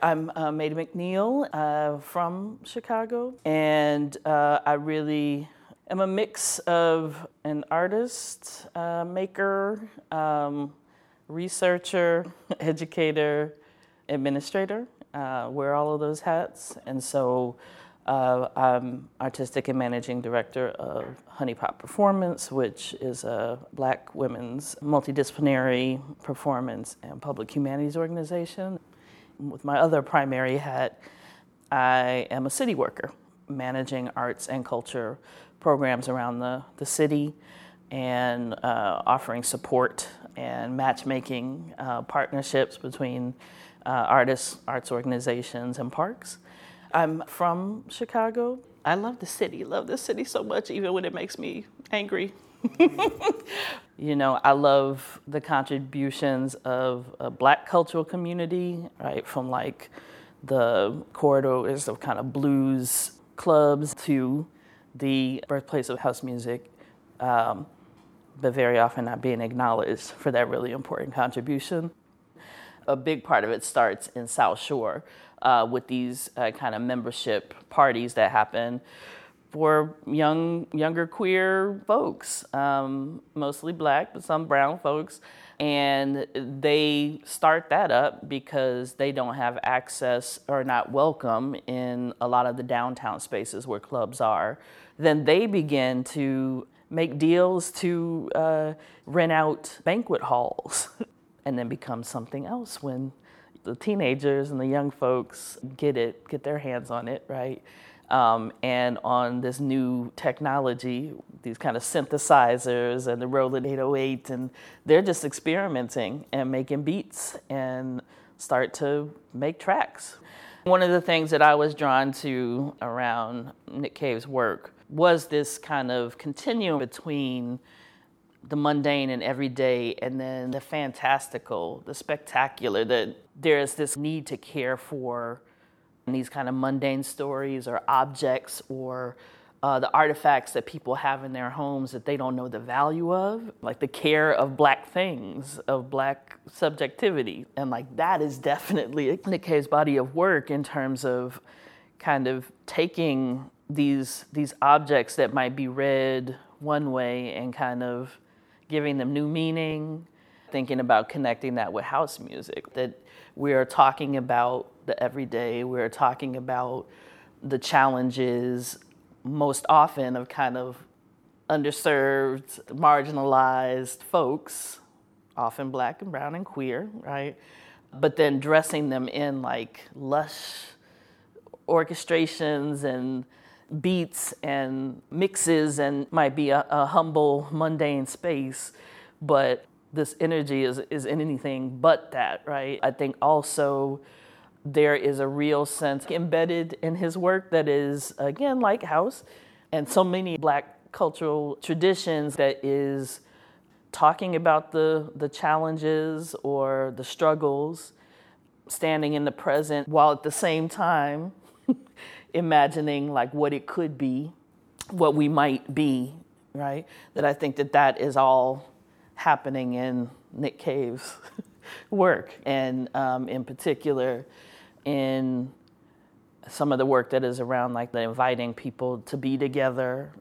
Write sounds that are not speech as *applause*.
I'm uh, Meida McNeal uh, from Chicago, and uh, I really am a mix of an artist, uh, maker, um, researcher, *laughs* educator, administrator. Uh, wear all of those hats, and so uh, I'm artistic and managing director of Honey Pot Performance, which is a Black women's multidisciplinary performance and public humanities organization. With my other primary hat, I am a city worker, managing arts and culture programs around the, the city and uh, offering support and matchmaking uh, partnerships between uh, artists, arts organizations, and parks. I'm from Chicago. I love the city, love the city so much, even when it makes me angry. *laughs* you know, I love the contributions of a black cultural community, right? From like the corridors of kind of blues clubs to the birthplace of house music, um, but very often not being acknowledged for that really important contribution. A big part of it starts in South Shore uh, with these uh, kind of membership parties that happen for young, younger queer folks, um, mostly black, but some brown folks. And they start that up because they don't have access or not welcome in a lot of the downtown spaces where clubs are. Then they begin to make deals to uh, rent out banquet halls *laughs* and then become something else when the teenagers and the young folks get it, get their hands on it, right? Um, and on this new technology, these kind of synthesizers and the Roland 808, and they're just experimenting and making beats and start to make tracks. One of the things that I was drawn to around Nick Cave's work was this kind of continuum between the mundane and everyday and then the fantastical, the spectacular, that there's this need to care for these kind of mundane stories or objects or uh, the artifacts that people have in their homes that they don't know the value of, like the care of black things, of black subjectivity. And like that is definitely *laughs* Nick body of work in terms of kind of taking these these objects that might be read one way and kind of giving them new meaning, thinking about connecting that with house music. That we are talking about the everyday, we're talking about the challenges most often of kind of underserved, marginalized folks, often black and brown and queer, right? But then dressing them in like lush orchestrations and beats and mixes and might be a, a humble, mundane space, but this energy is, is anything but that, right? I think also there is a real sense embedded in his work that is, again, like house and so many black cultural traditions that is talking about the, the challenges or the struggles, standing in the present, while at the same time *laughs* imagining like what it could be, what we might be, right? That I think that that is all happening in Nick Cave's *laughs* work, and um, in particular, in some of the work that is around like the inviting people to be together